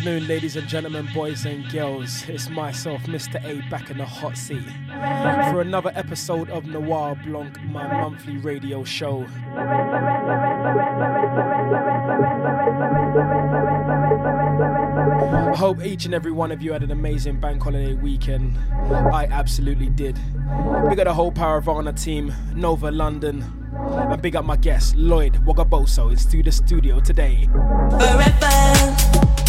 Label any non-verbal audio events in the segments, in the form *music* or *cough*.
Afternoon, ladies and gentlemen, boys and girls. It's myself, Mr. A, back in the hot seat for another episode of Noir Blanc, my monthly radio show. I hope each and every one of you had an amazing bank holiday weekend. I absolutely did. We got the whole Paravana team, Nova London, and big up my guest, Lloyd Wagaboso, is through the studio today. Forever.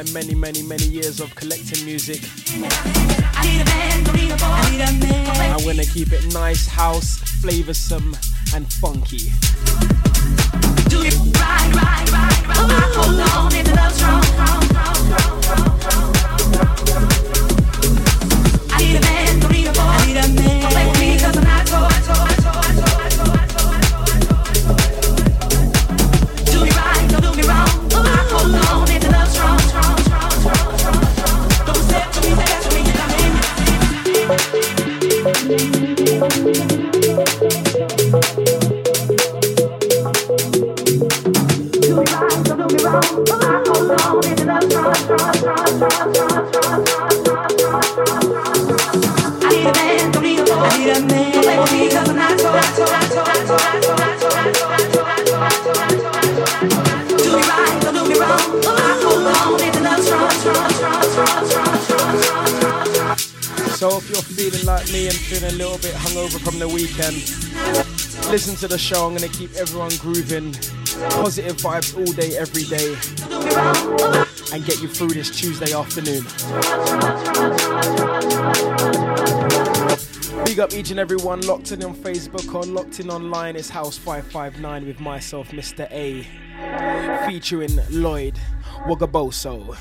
my many, many, many years of collecting music. I'm gonna keep it nice, house, flavorsome, and funky. Do. Hold on, the love's. Listen to the show. I'm gonna keep everyone grooving, positive vibes all day, every day, and get you through this Tuesday afternoon. Big up each and every one locked in on Facebook or locked in online. It's House 559 with myself, Mr. A, featuring Lloyd Wagaboso.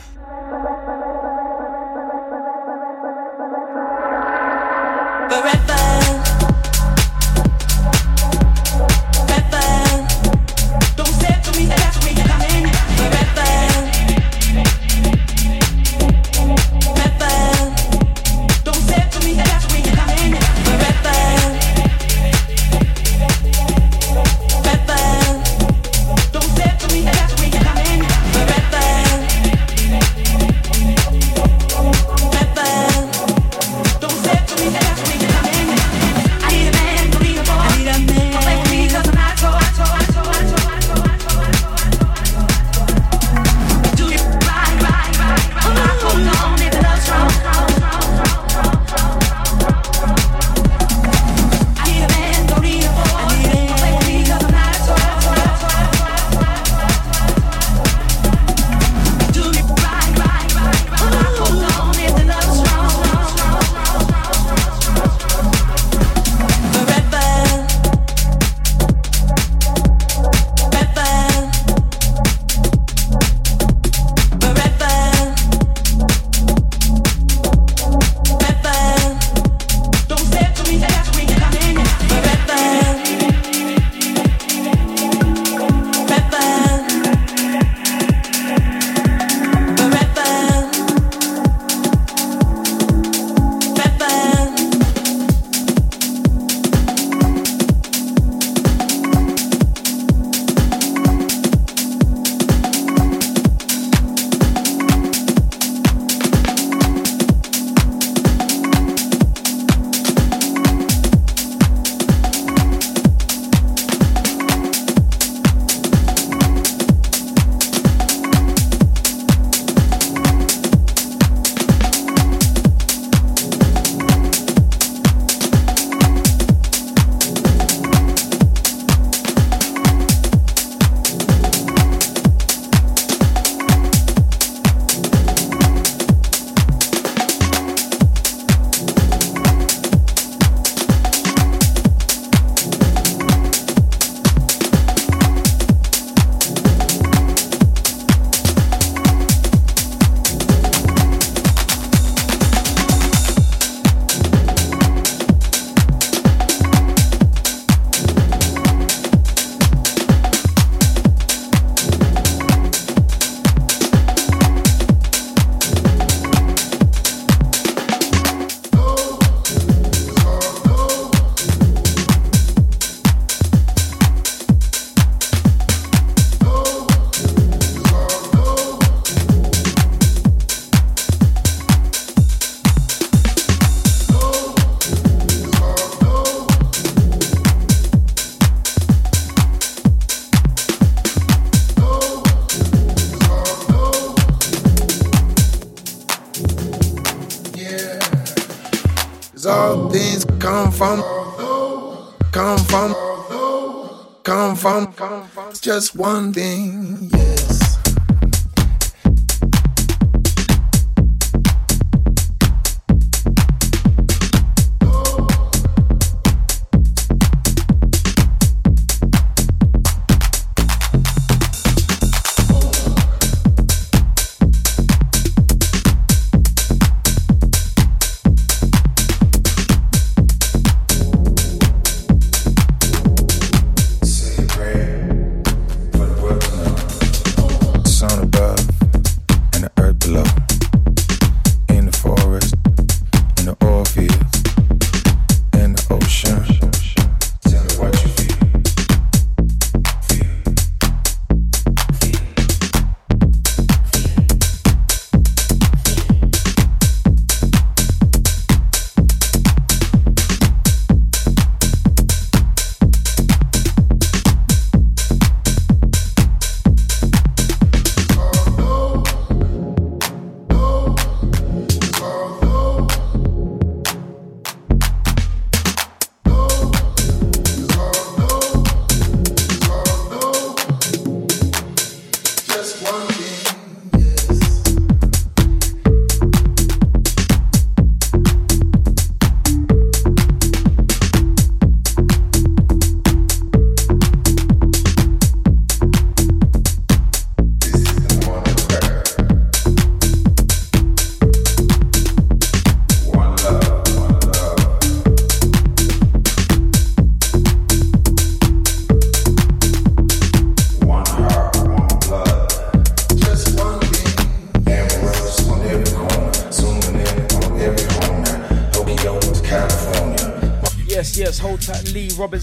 Just one thing,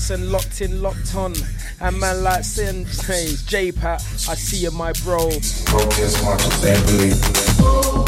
Robinson locked in, locked on. And man like Sin says, J Pat, I see you, my bro. Focus, watch, believe.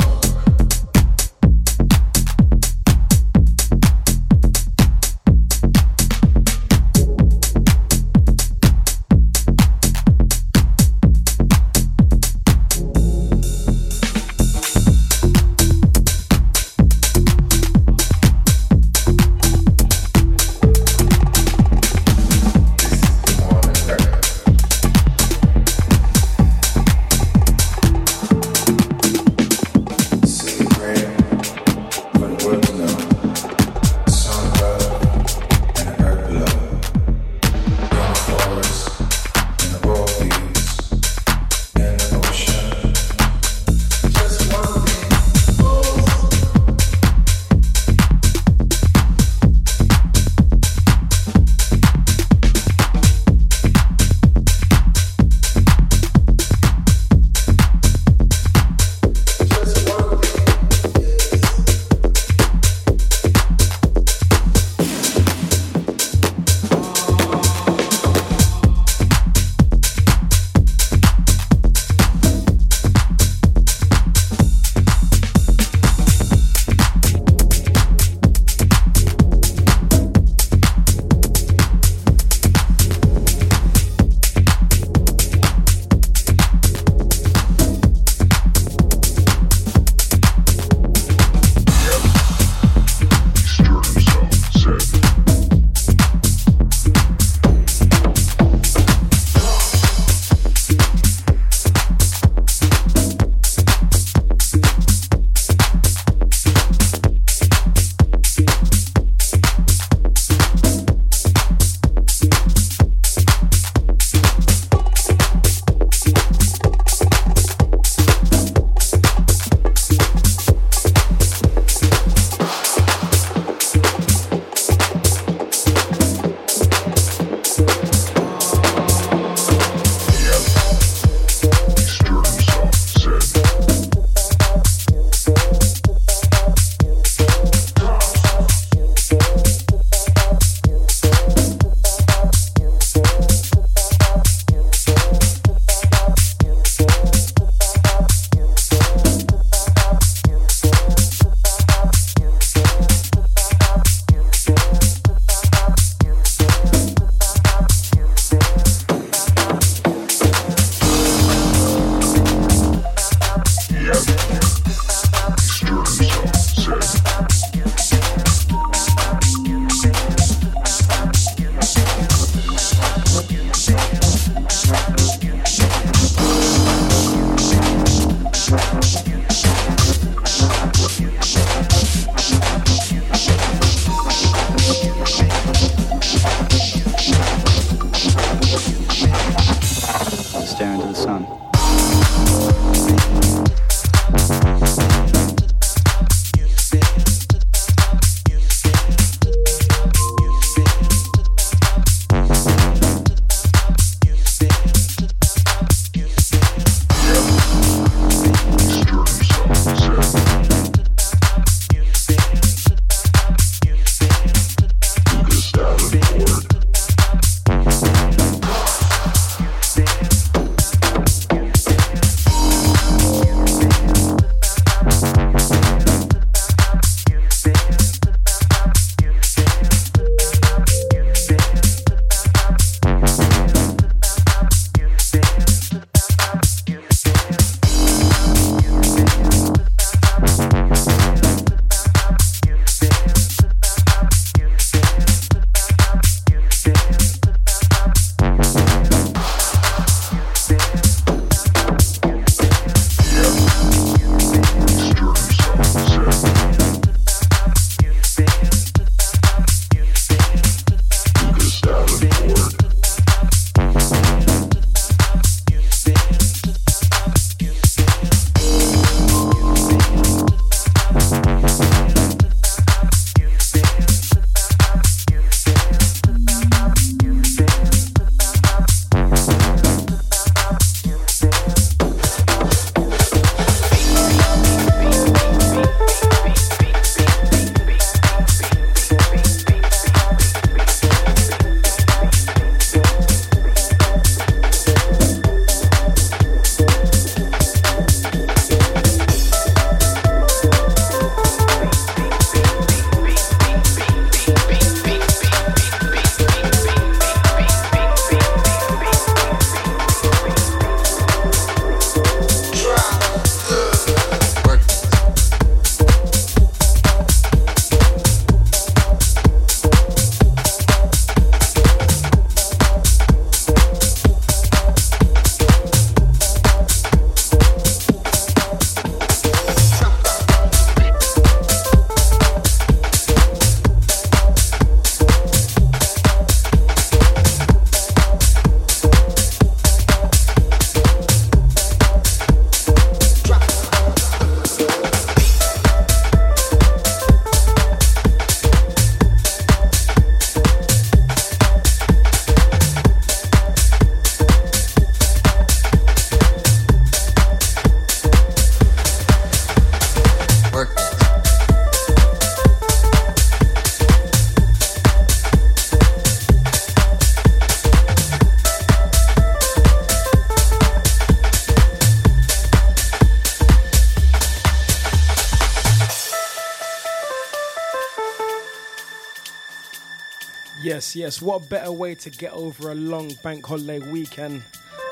Yes, yes. What better way to get over a long bank holiday weekend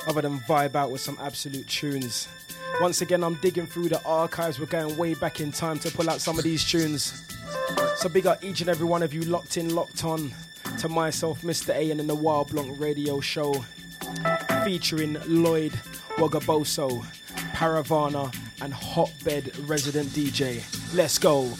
other than vibe out with some absolute tunes? Once again, I'm digging through the archives. We're going way back in time to pull out some of these tunes. So big up each and every one of you locked in, locked on to myself, Mr. A, and in the Noir Blanc Radio Show featuring Lloyd Wagaboso, Paravana, and Hotbed Resident DJ. Let's go.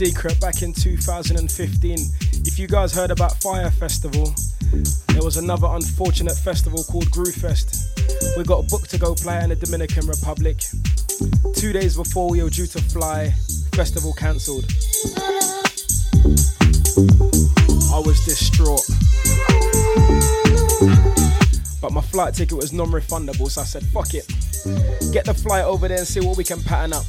Secret back in 2015 if you guys heard about Fyre Festival there was another unfortunate festival called Groove Fest. We got booked to go play in the Dominican Republic. Two days before we were due to fly, festival cancelled. I was distraught. But my flight ticket was non refundable, so I said, fuck it. Get the flight over there and see what we can pattern up.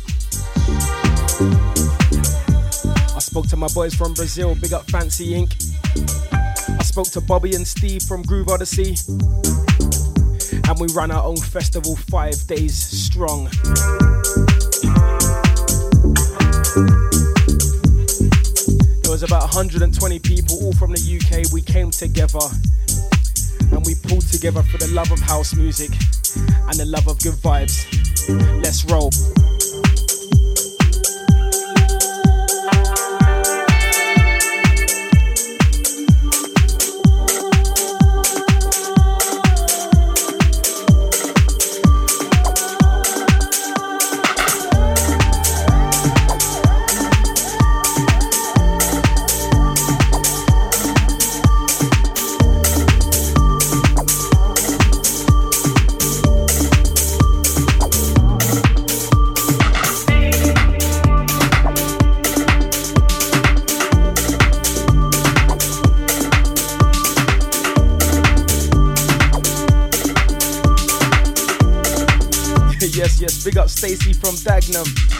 Spoke to my boys from Brazil, big up Fancy Inc. I spoke to Bobby and Steve from Groove Odyssey. And we ran our own festival five days strong. There was about 120 people, all from the UK. We came together and we pulled together for the love of house music and the love of good vibes. Let's roll. Stacy from Dagenham.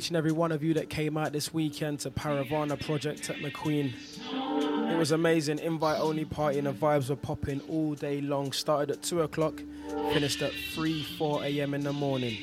Each and every one of you that came out this weekend to Paravana Project at McQueen. It was amazing. Invite only party and the vibes were popping all day long. Started at 2 o'clock, finished at 3, 4 a.m. in the morning.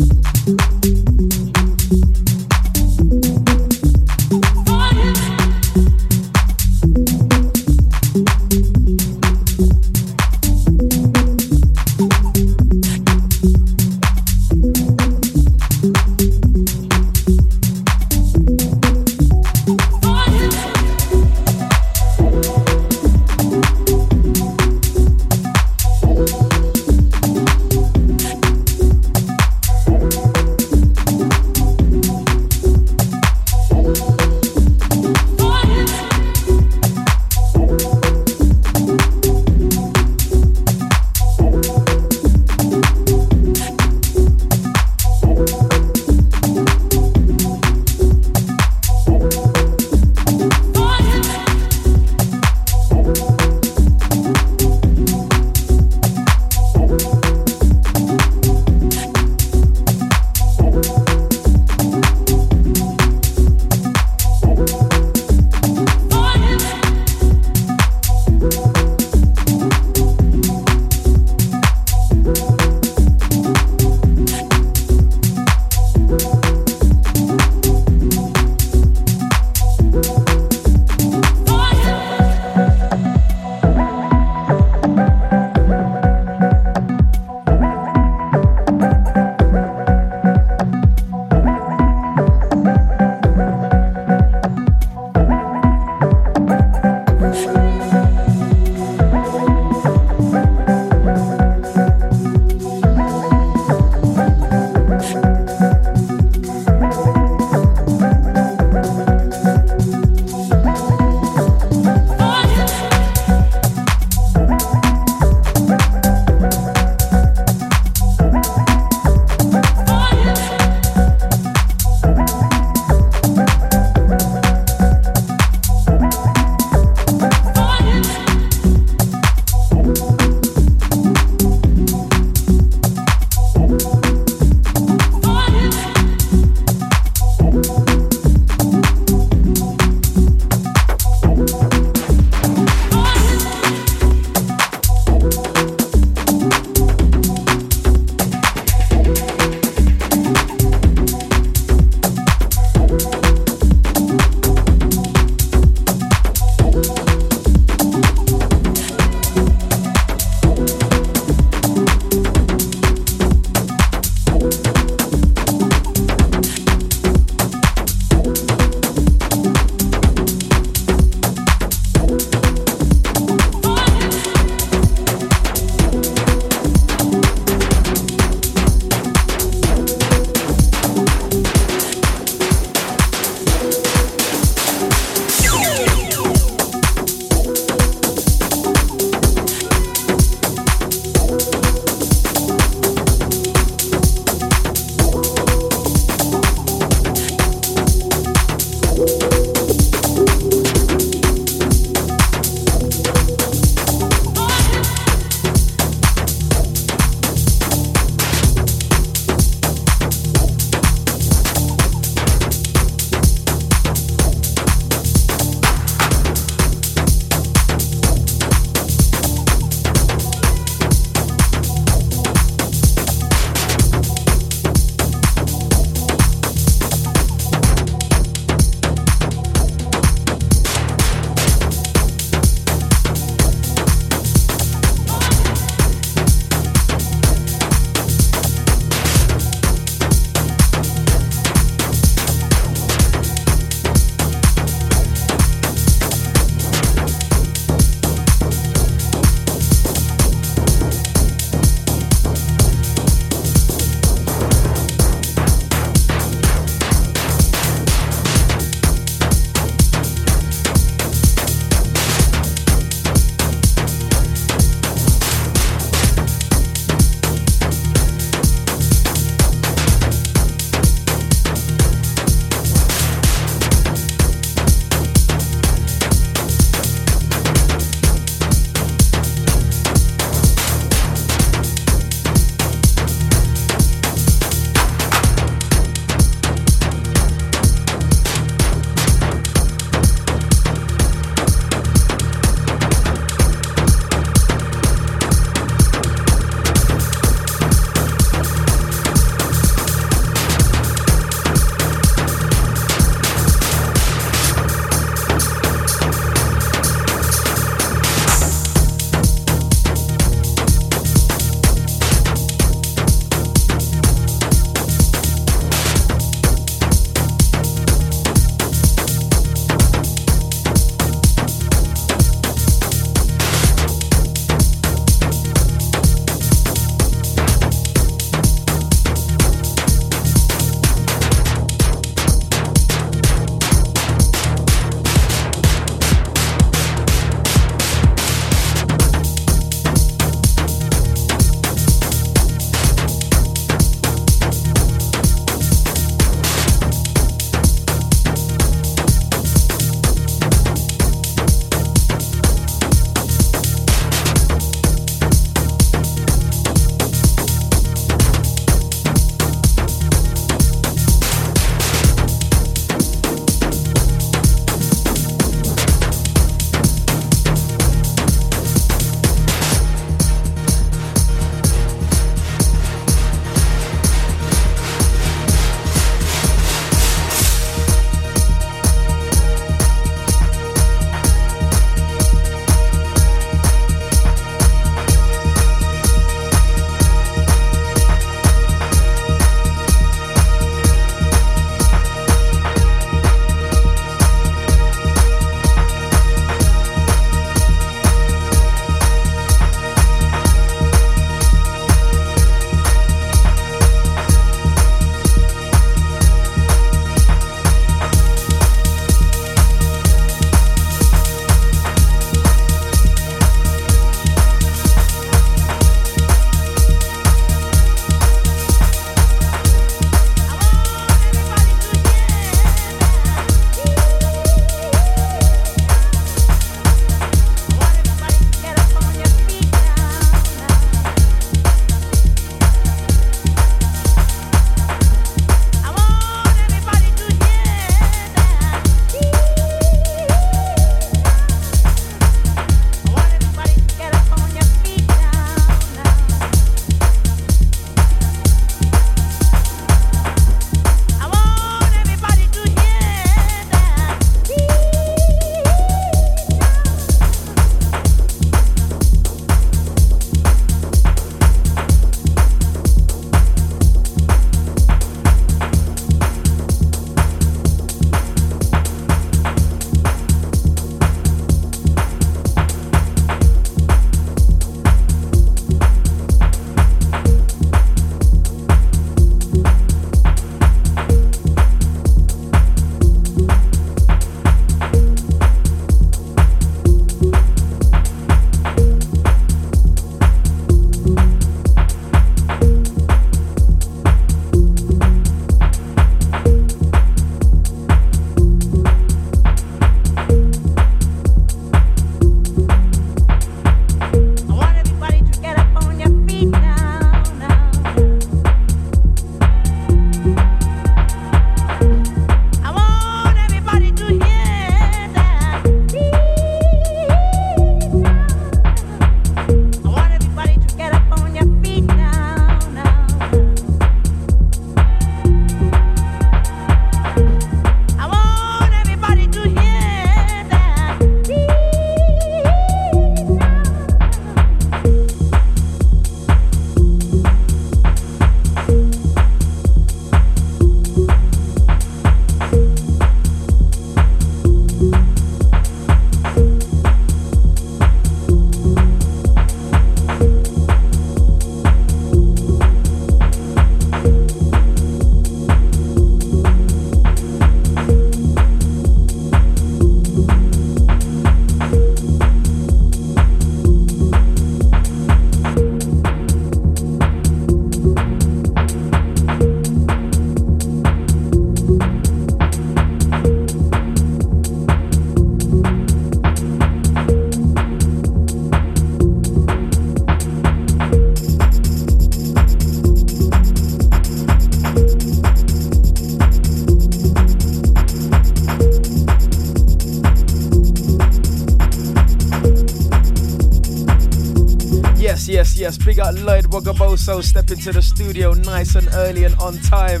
Wagaboso. Step into the studio nice and early and on time.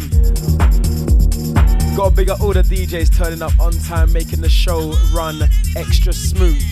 Got to big up all the DJs turning up on time, making the show run extra smooth.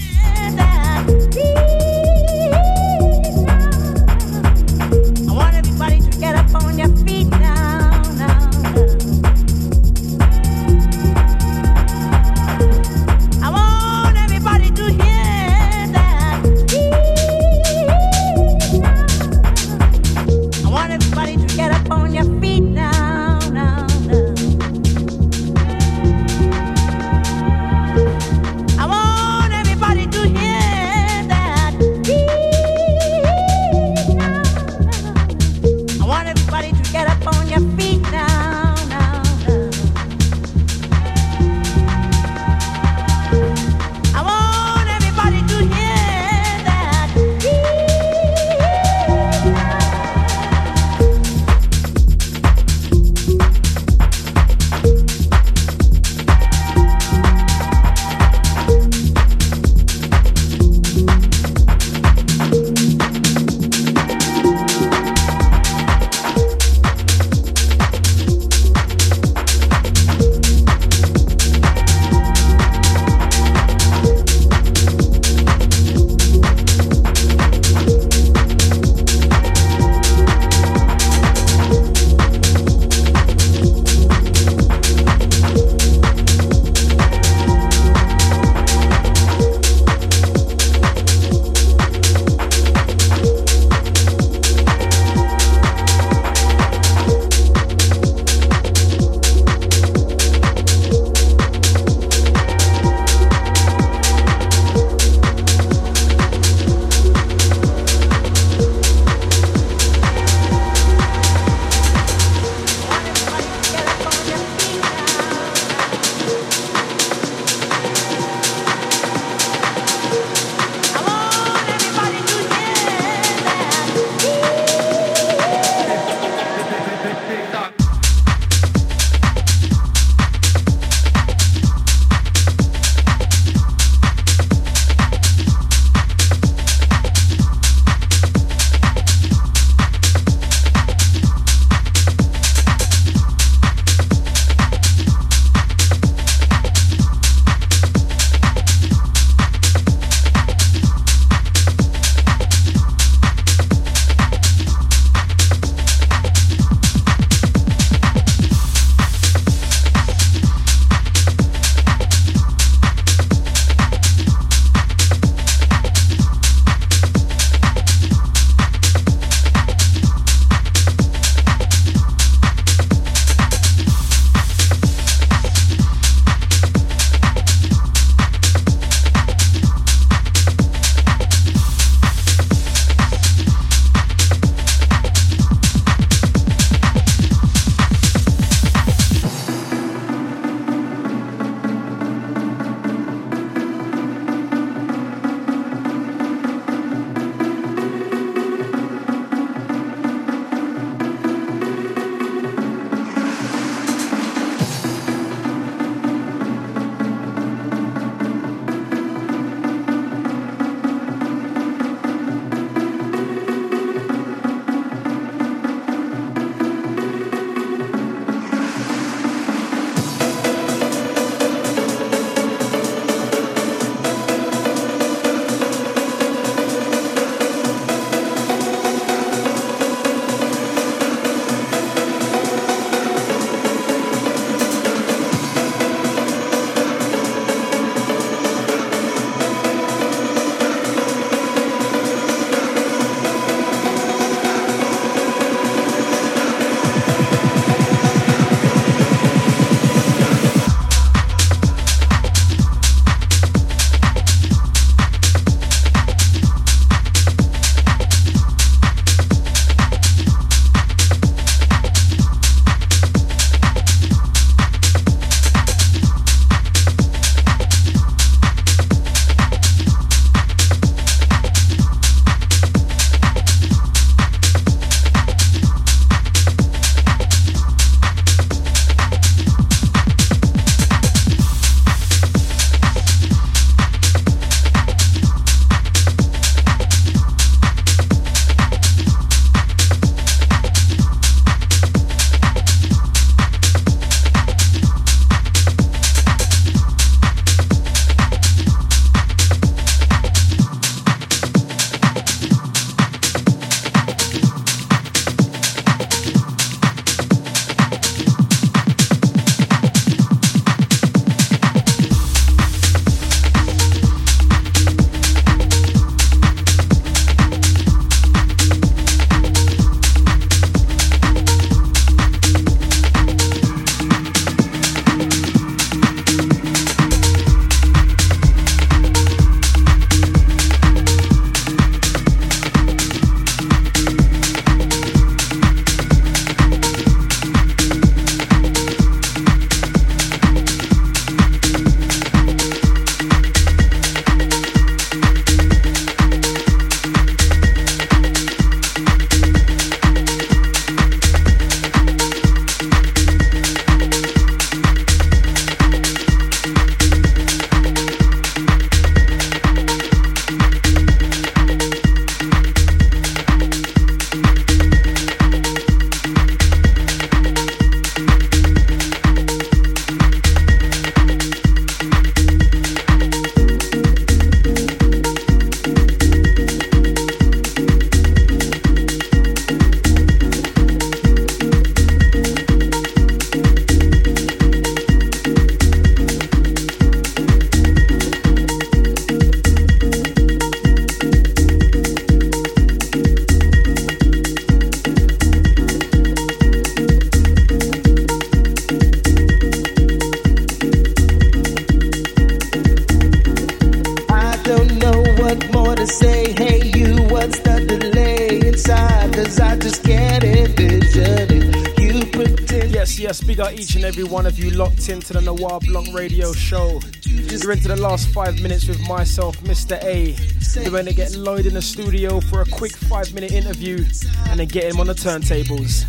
Locked into the Noir Blanc radio show. You're into the last five minutes with myself, Mr. A. We're going to get Lloyd in the studio for a quick five minute interview and then get him on the turntables.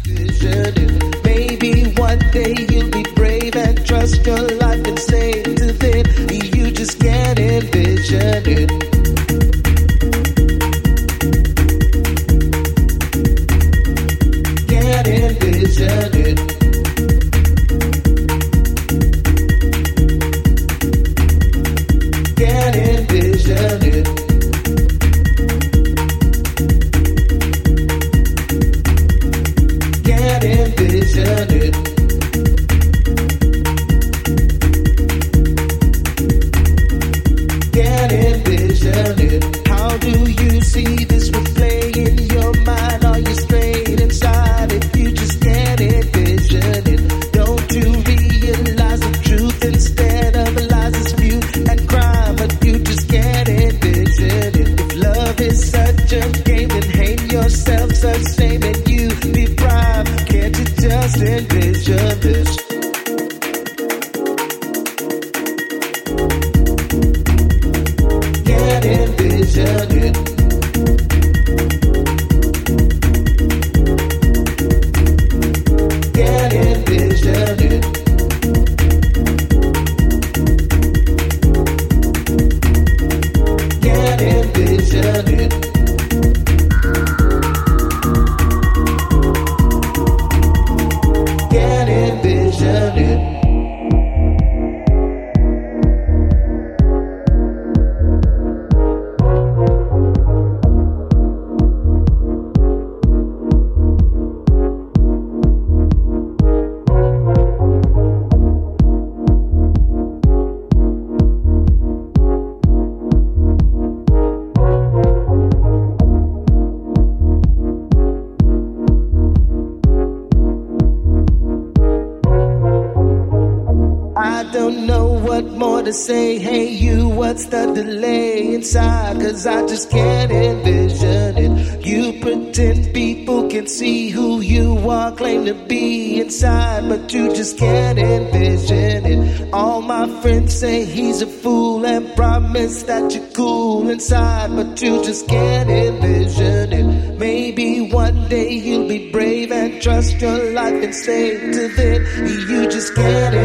Maybe one day you'll be brave and trust your life and say to them, you just can't envision it. Envision it. Say. Hey, you, what's the delay inside? Cause I just can't envision it. You pretend people can see who you are, claim to be inside, but you just can't envision it. All my friends say he's a fool and promise that you're cool inside, but you just can't envision it. Maybe one day you'll be brave and trust your life and say to them, you just can't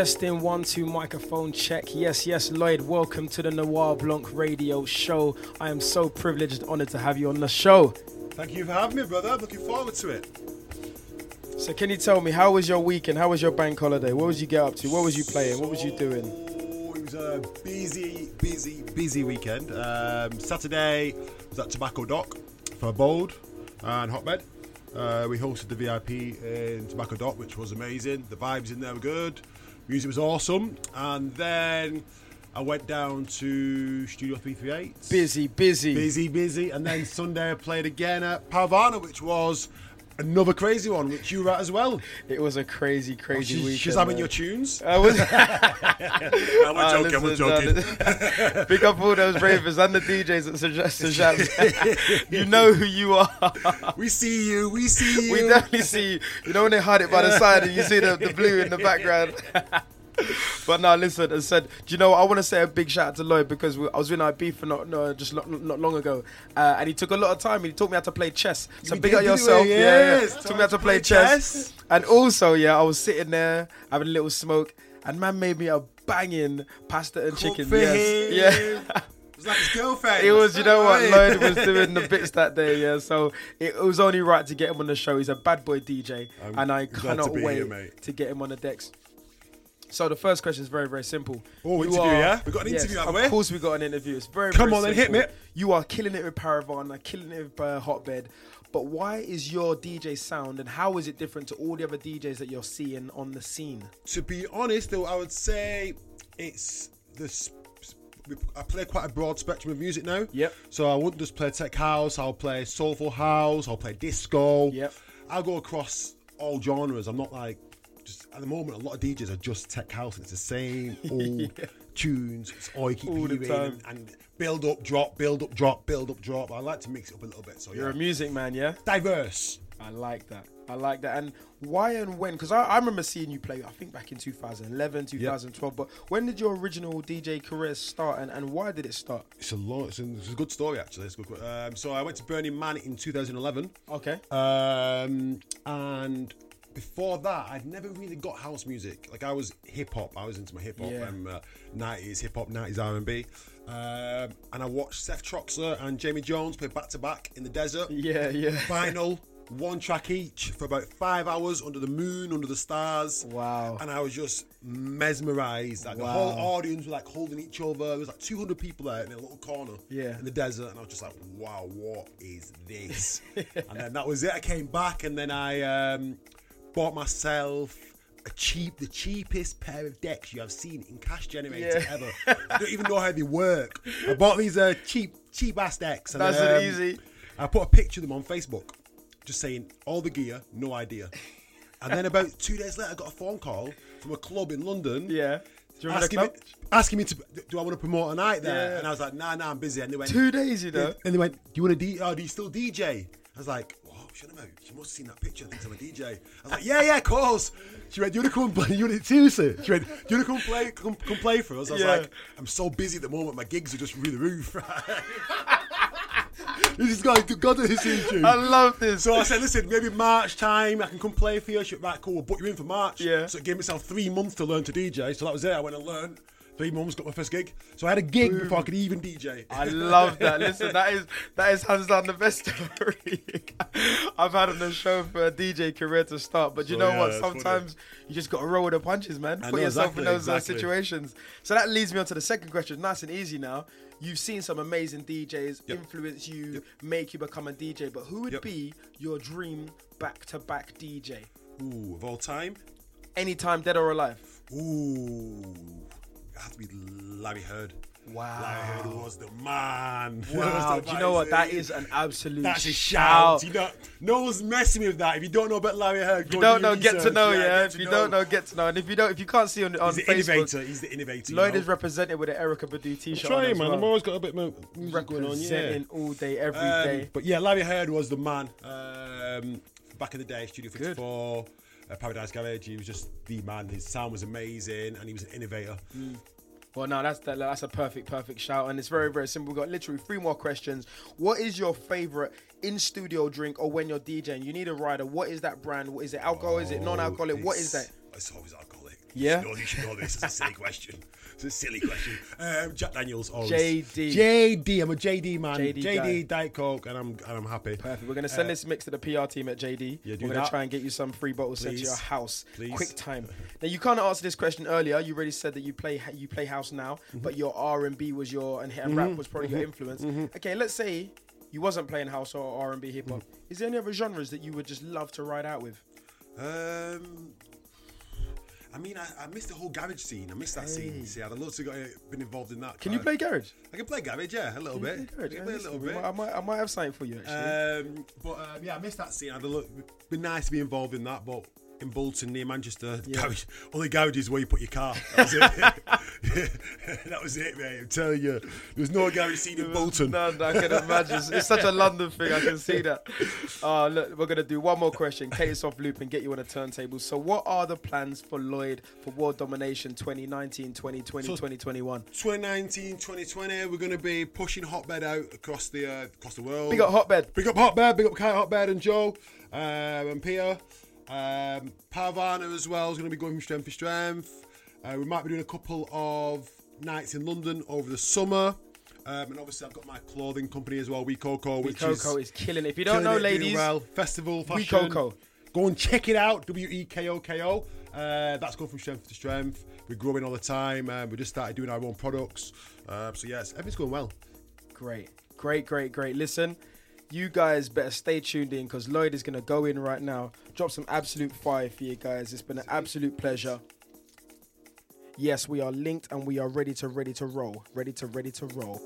Testing one, two, microphone check. Yes, yes, Lloyd, welcome to the Noir Blanc radio show. I am so privileged and honored to have you on the show. Thank you for having me, brother. Looking forward to it. So, can you tell me, how was your weekend? How was your bank holiday? What was you get up to? What was you playing? What was you doing? Oh, it was a busy, busy, busy weekend. Um, Saturday was at Tobacco Dock for Bold and Hotbed. Uh, we hosted the VIP in Tobacco Dock, which was amazing. The vibes in there were good. Music was awesome. And then I went down to Studio 338. Busy, busy. Busy, busy. And then Sunday I played again at Pavana, which was another crazy one, which you were at as well. It was a crazy, crazy She's, weekend. she's having your tunes. I was. *laughs* I'm Ah, joking, I'm joking. no, Big up all those ravers and the DJs at Sajabs. you know who you are. We see you, we see you. we definitely see you. You know when they hide it by the side and you see the, the blue in the background. *laughs* *laughs* but now listen, as said, do you know what? I want to say a big shout out to Lloyd because we, I was in beef for not no, just not, not long ago, uh, and he took a lot of time. He taught me how to play chess. So We big up yourself. we? Yeah, yeah. Taught me how to play, chess. And also, yeah, I was sitting there having a little smoke, and man made me a banging pasta and Cook chicken. Yes, him. yeah. It was like his girlfriend. *laughs* It was, you know what. Lloyd was doing the *laughs* bits that day, yeah. So it, was only right to get him on the show. He's a bad boy DJ, I'm and I cannot wait here, to get him on the decks. So the first question is very, very simple. Oh, interview, yeah? We got an yes, interview, have Of we? course, we got an interview. It's very, Come very on then, hit me. You are killing it with Paravana, killing it with uh, Hotbed. But why is your DJ sound, and how is it different to all the other DJs that you're seeing on the scene? To be honest, though, I would say it's this. I play quite a broad spectrum of music now. Yep. So I wouldn't just play tech house. I'll play soulful house. I'll play disco. Yep. I'll go across all genres. I'm not like at the moment. A lot of DJs are just tech house. and It's the same *laughs* old tunes. It's all you keep All hearing time. and build up, drop, build up, drop, build up, drop. I like to mix it up a little bit. So You're yeah, a music man, yeah. diverse. I like that. I like that. And why and when? Because I, I remember seeing you play, I think back in 2011, 2012. But when did your original DJ career start and, and why did it start? It's a long. It's a, it's a good story actually. It's a good. Um, so I went to Burning Man in 2011. Okay. Um, and before that, I'd never really got house music. Like I was hip hop. I was into my hip hop. Yeah. Um, uh, 90s hip hop, 90s R&B. Um, and I watched Seth Troxler and Jamie Jones play back to back in the desert. *laughs* Yeah, yeah. Vinyl, one track each for about five hours under the moon, under the stars. Wow. And I was just mesmerized. Like the whole audience were like holding each other. There was like 200 people there in a little corner Yeah. in the desert. And I was just like, wow, what is this? *laughs* and then that was it. I came back and then I um, bought myself a cheap, the cheapest pair of decks you have seen in Cash Generator Yeah. ever. *laughs* I don't even know how they work. I bought these uh, cheap, cheap ass decks. And That's then, an easy. I put a picture of them on Facebook, just saying all the gear, no idea. *laughs* And then about two days later, I got a phone call from a club in London. Yeah. Asking me, asking me to, do I want to promote a night there? Yeah. And I was like, nah, nah, I'm busy. And they went, Two days, you know. and they went, do you want to D? Oh, do you still DJ? I was like, whoa, shut up, She must have seen that picture. I think I'm a DJ. I was like, yeah, yeah, of course. She went, do you want to come and play? You want to, seriously? She went, do you want to come play, come, come play for us? I was Yeah. like, I'm so busy at the moment. My gigs are just through the roof. this guy, God, this is you. I love this. So I said, listen, maybe March time, I can come play for you. She went, right, cool, we'll book you in for March. Yeah. So it gave myself three months to learn to DJ. So that was it. I went and learned. Three months, got my first gig. So I had a gig before I could even DJ. I love that. *laughs* Listen, that is that is hands down the best *laughs* story I've had on the show for a DJ career to start. But you So, know yeah, what? Sometimes you just got to roll with the punches, man. I Put know, yourself in exactly, those uh, exactly. situations. So that leads me on to the second question. Nice and easy now. You've seen some amazing DJs Yep. influence you, make you become a DJ. But who would Yep. be your dream back-to-back DJ? Ooh, of all time? Anytime, dead or alive. Ooh, it to be Larry Heard. Wow. Larry Heard was the man. *laughs* Wow. Do you know what? That is an absolute That's a shout. shout. You know, no one's messing with that. If you don't know about Larry Heard, If you don't do know, get to know. Yeah. get If you know. don't know, get to know. And if you don't, if you can't see on on he's the Facebook, innovator. He's the innovator. Lloyd you is represented with the Erykah Badu t-shirt. trying, man. well. I've always got a bit more music going on. Yeah. All day, every Um, day. But yeah, Larry Heard was the man. Um, back in the day, Studio 54, uh, Paradise Garage, he was just the man. His sound was amazing and he was an innovator. Well, no, that's that, that's a perfect, perfect shout, and it's very, very simple. We've got literally three more questions. What is your favorite in-studio drink, or when you're DJing? You need a rider. What is that brand? What is it? Alcohol? is it non-alcoholic? What is that? It's always alcoholic. Yeah. No, you should know this. It's a silly question. *laughs* It's a silly question. *laughs* Um, Jack Daniels. Always. JD. JD. I'm a JD man. JD JD. Diet Coke, and I'm and I'm happy. Perfect. We're gonna send Uh, this mix to the PR team at JD. Yeah, do We're gonna that. try and get you some free bottles sent to your house. Please. Quick time. *laughs* Now you kind of answered this question earlier. You already said that you play you play house now, Mm-hmm. but your R and B was your and, and rap was probably your influence. Mm-hmm. Okay, let's say you wasn't playing house or R and B hip hop. Is there any other genres that you would just love to ride out with? Um, I mean, I, I missed the whole garage scene. I missed that scene. See, I'd love to have got, been involved in that. Can you Uh, play garage? I can play garage, yeah, a little Can bit. play garage? Yeah, play a little bit. might- I might, I might have something for you actually. Um, but um, yeah, I missed that scene. I'd look, been nice to be involved in that, but in Bolton near Manchester, Yeah. garage, only garages where you put your car. That was it. *laughs* *laughs* that was it, mate. I'm telling you, there's no garage scene in Bolton. No, no, I can imagine. It's- It's such a London thing. I can see that. Uh, *laughs* look, we're gonna do one more question, take us off loop, and get you on a turntable. So, what are the plans for Lloyd for World Domination 2019, 2020, So- 2021? 2019, 2020, we're going to be pushing Hotbed out across the uh, across the world. Big up Hotbed. Big up Hotbed, big up Kite Hotbed and Joe um, and Pia. Um, Parvana as well is going to be going from strength to strength. Uh, we might be doing a couple of nights in London over the summer. Um, and obviously, I've got my clothing company as well, We Koko, which Coco is is killing it. If you don't know, it, ladies, well. Festival We. Coco. Go and check it out. W E K O K O. Uh, that's going from strength to strength. We're growing all the time. Um, we just started doing our own products. Uh, so yes, everything's going well. Great, great, great, great. Listen, you guys better stay tuned in because Lloyd is gonna go in right now, drop some absolute fire for you guys. It's been an absolute pleasure. Yes, we are linked and we are ready to ready to roll. Ready to ready to roll.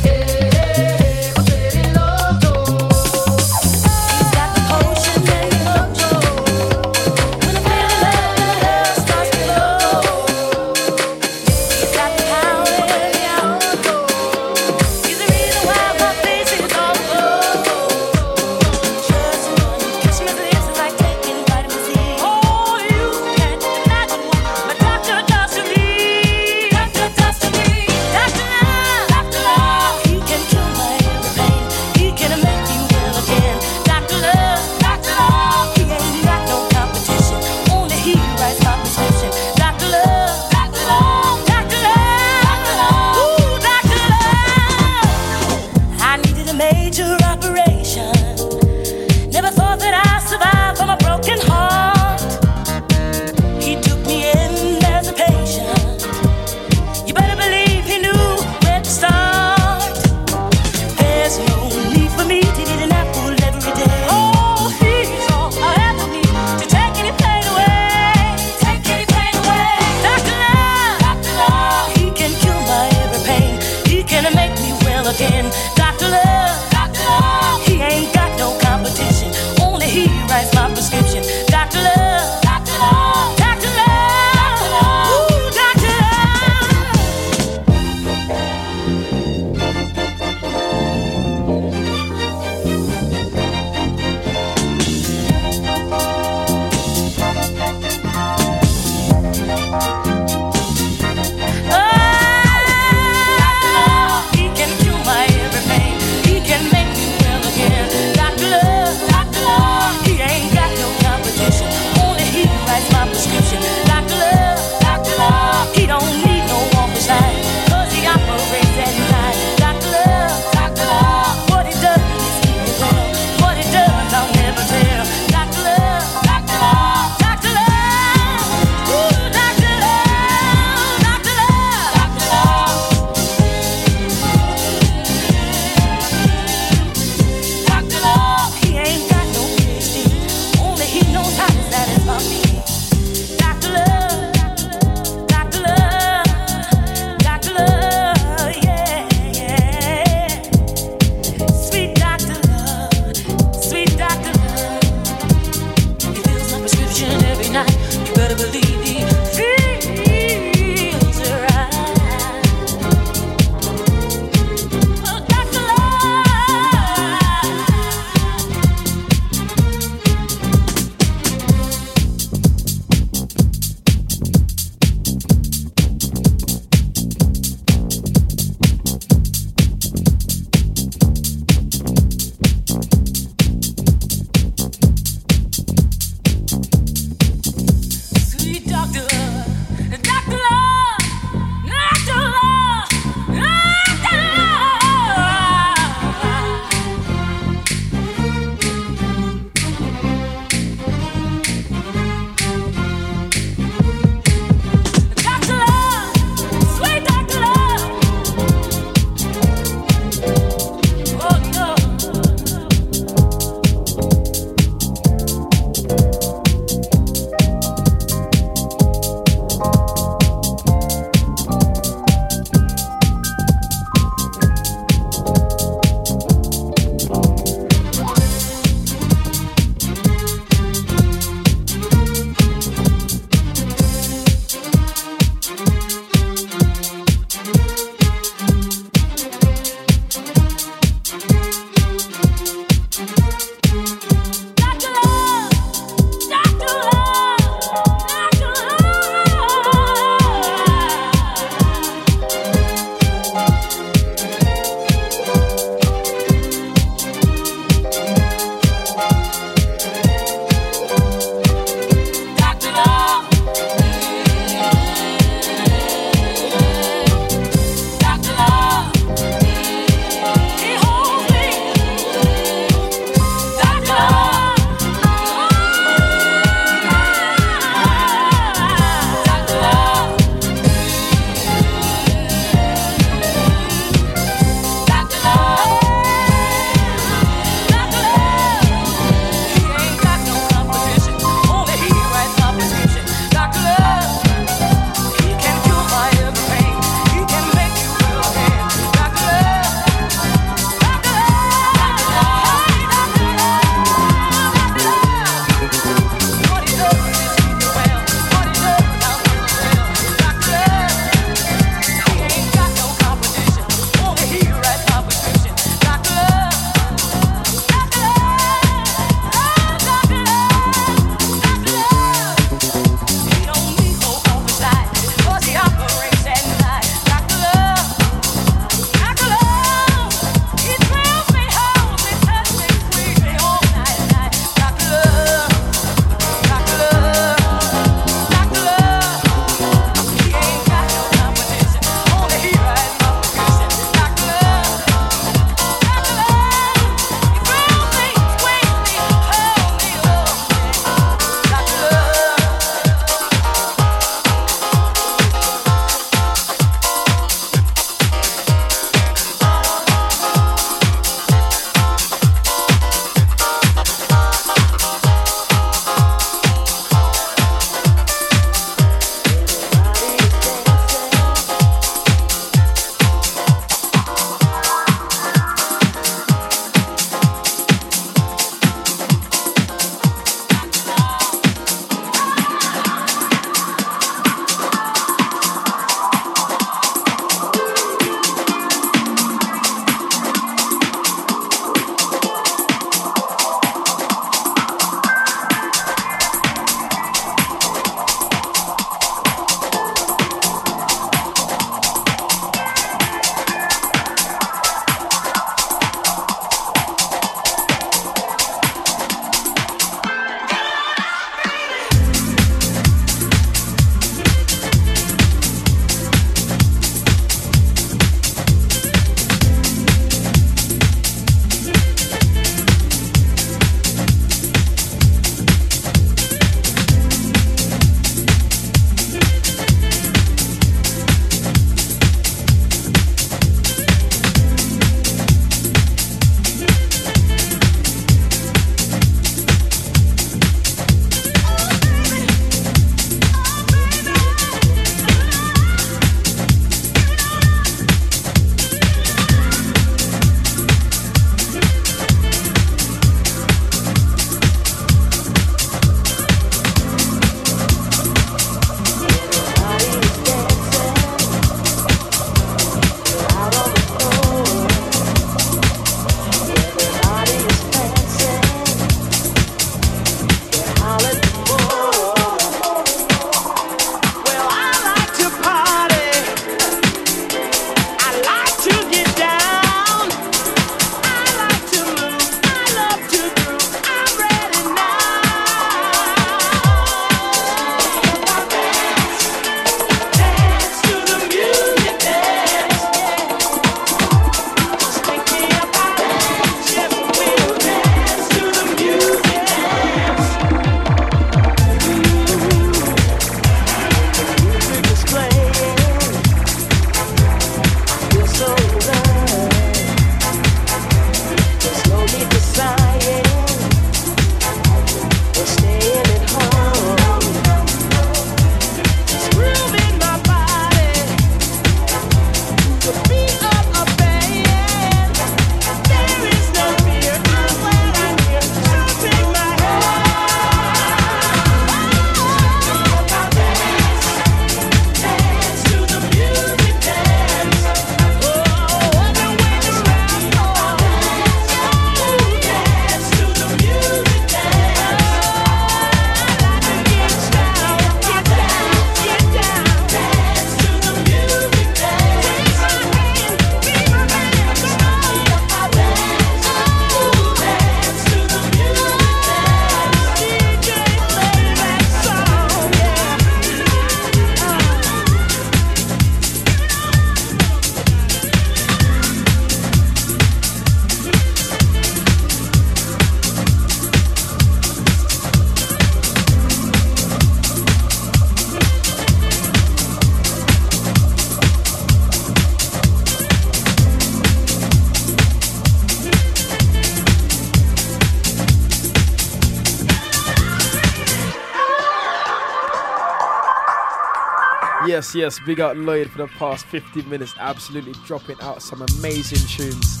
yes, yes. Big up Lloyd for the past 15 minutes, absolutely dropping out some amazing tunes.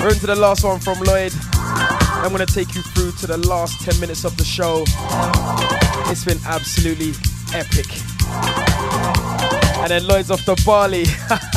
We're into the last one from Lloyd. I'm going to take you through to the last 10 minutes of the show. It's been absolutely epic. And then Lloyd's off to Bali. *laughs*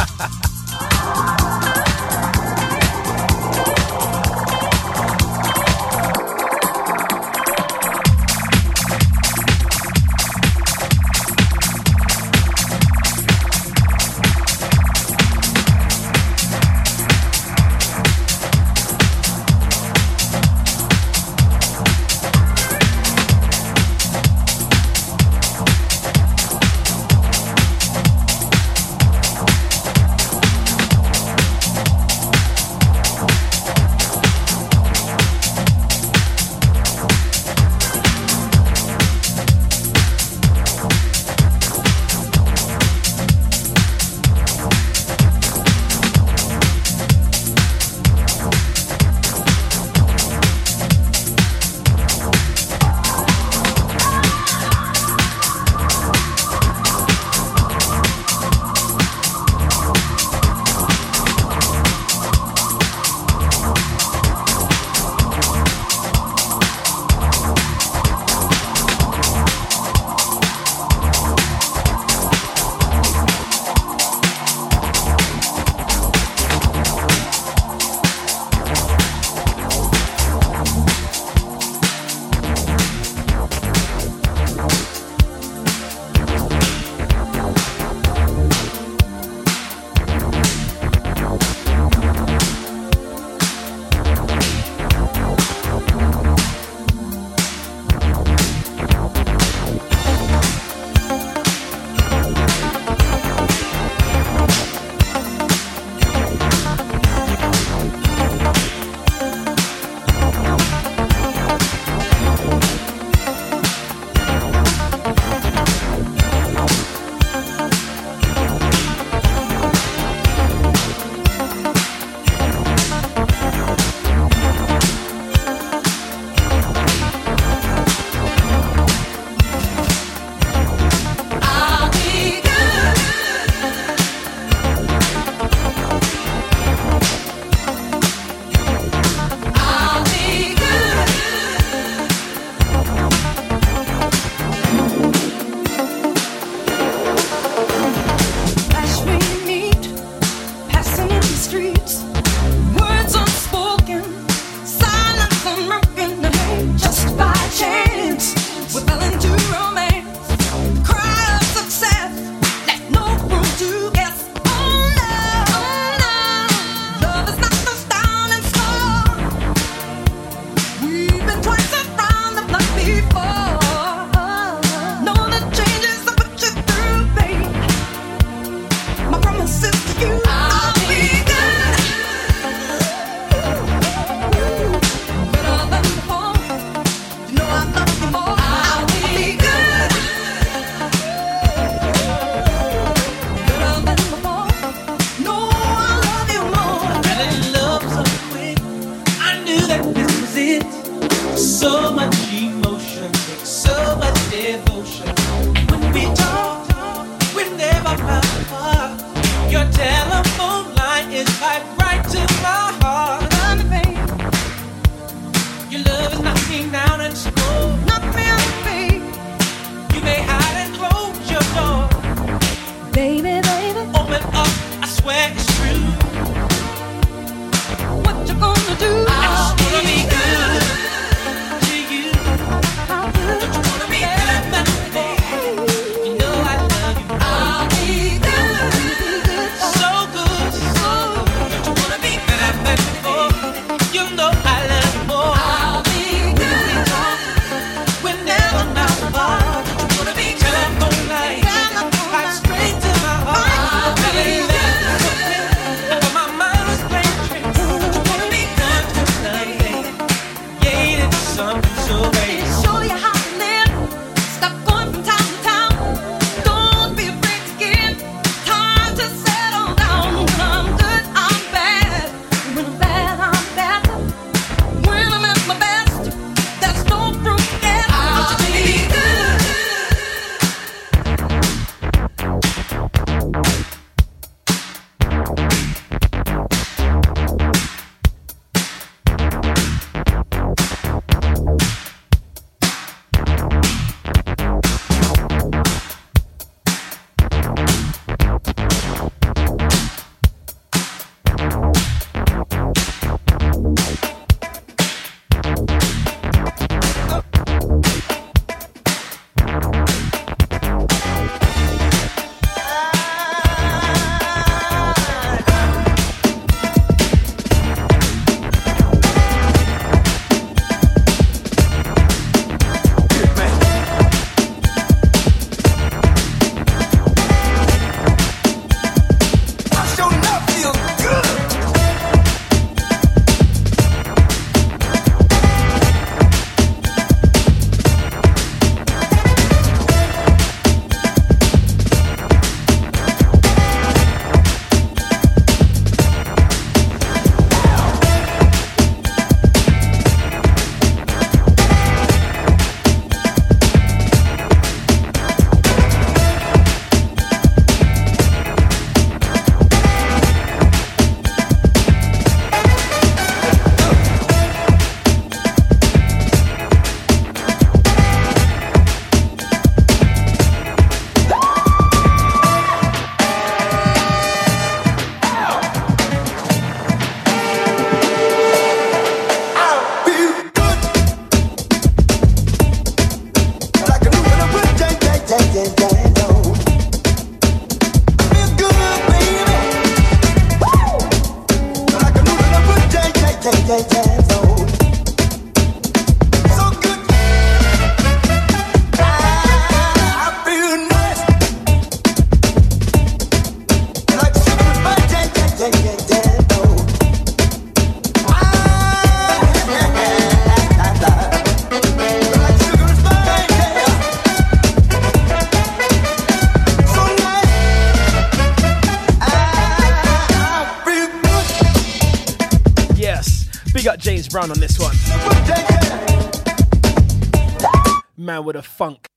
Brown on this one. Man with a funk.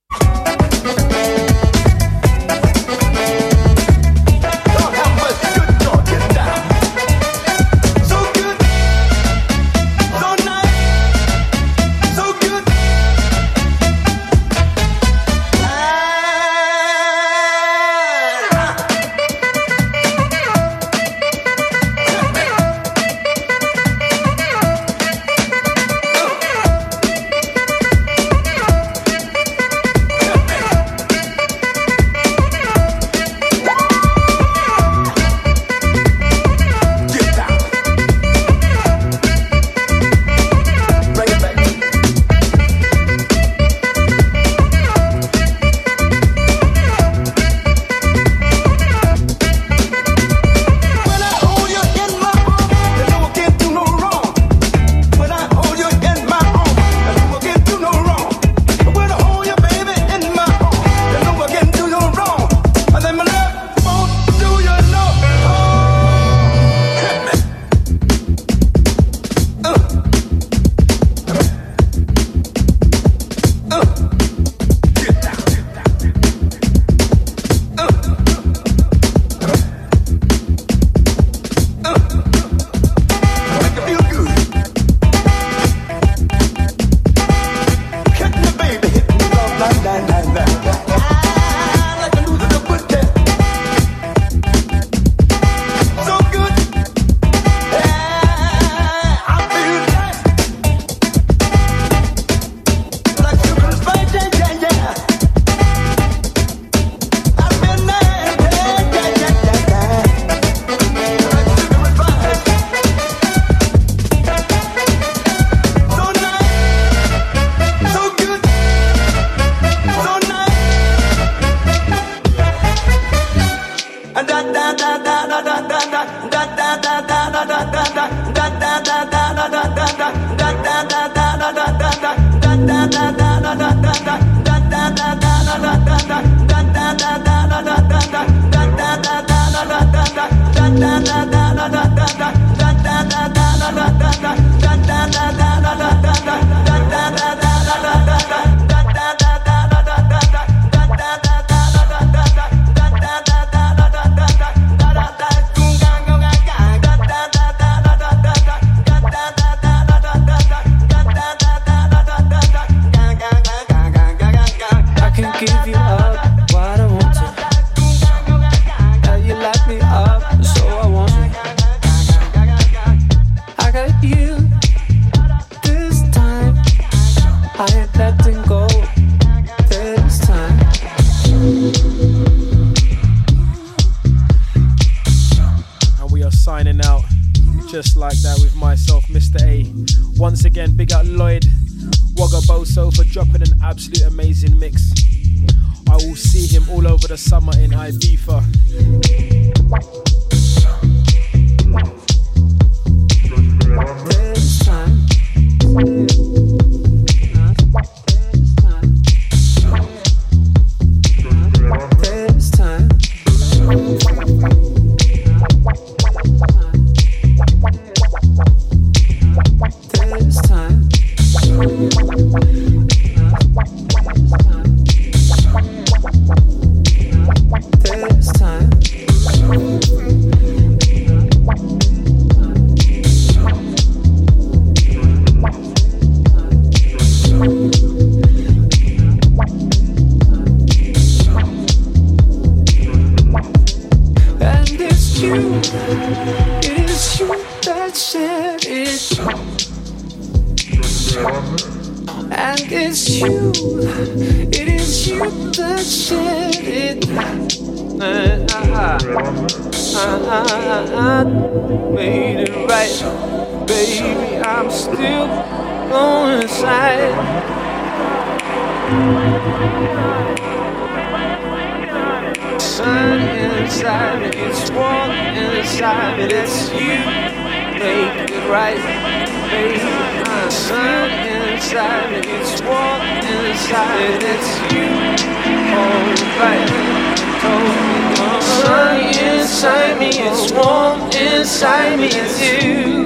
Inside me. It's you.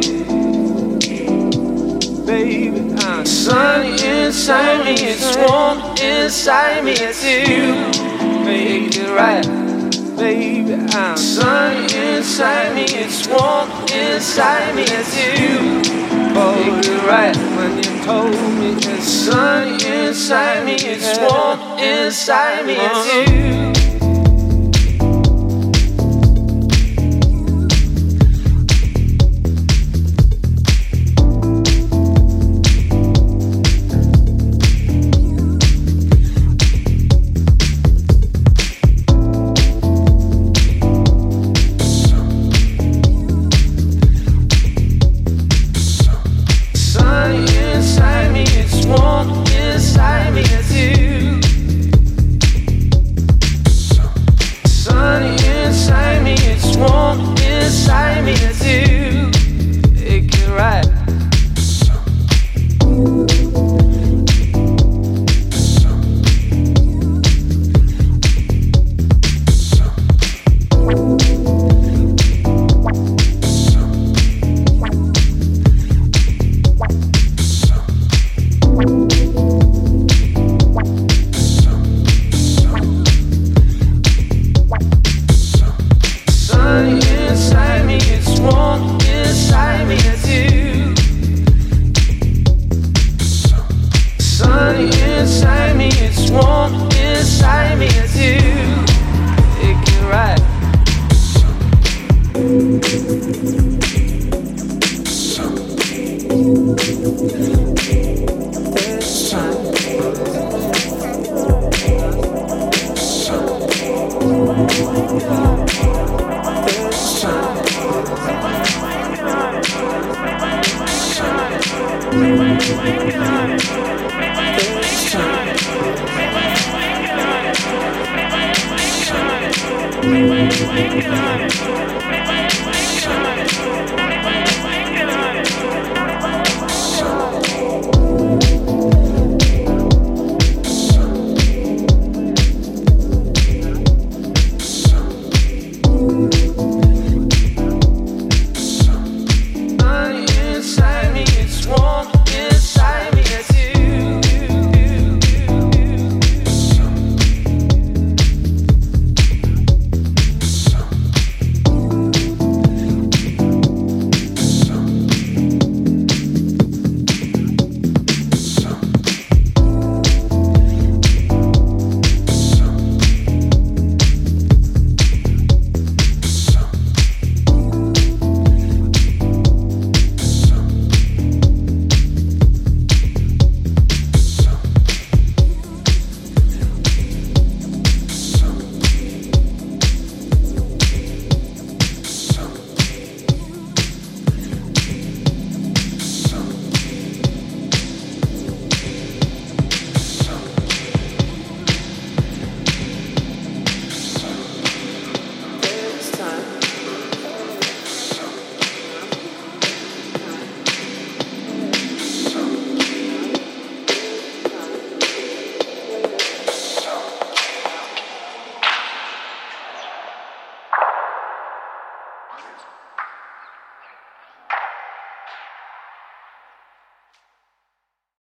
baby. I'm sunny inside me, it's warm inside me, it's you. Make right, baby. I'm sunny inside me, it's warm inside me, it's you. Make it right when you told me it's sunny inside me, it's warm inside me, it's you.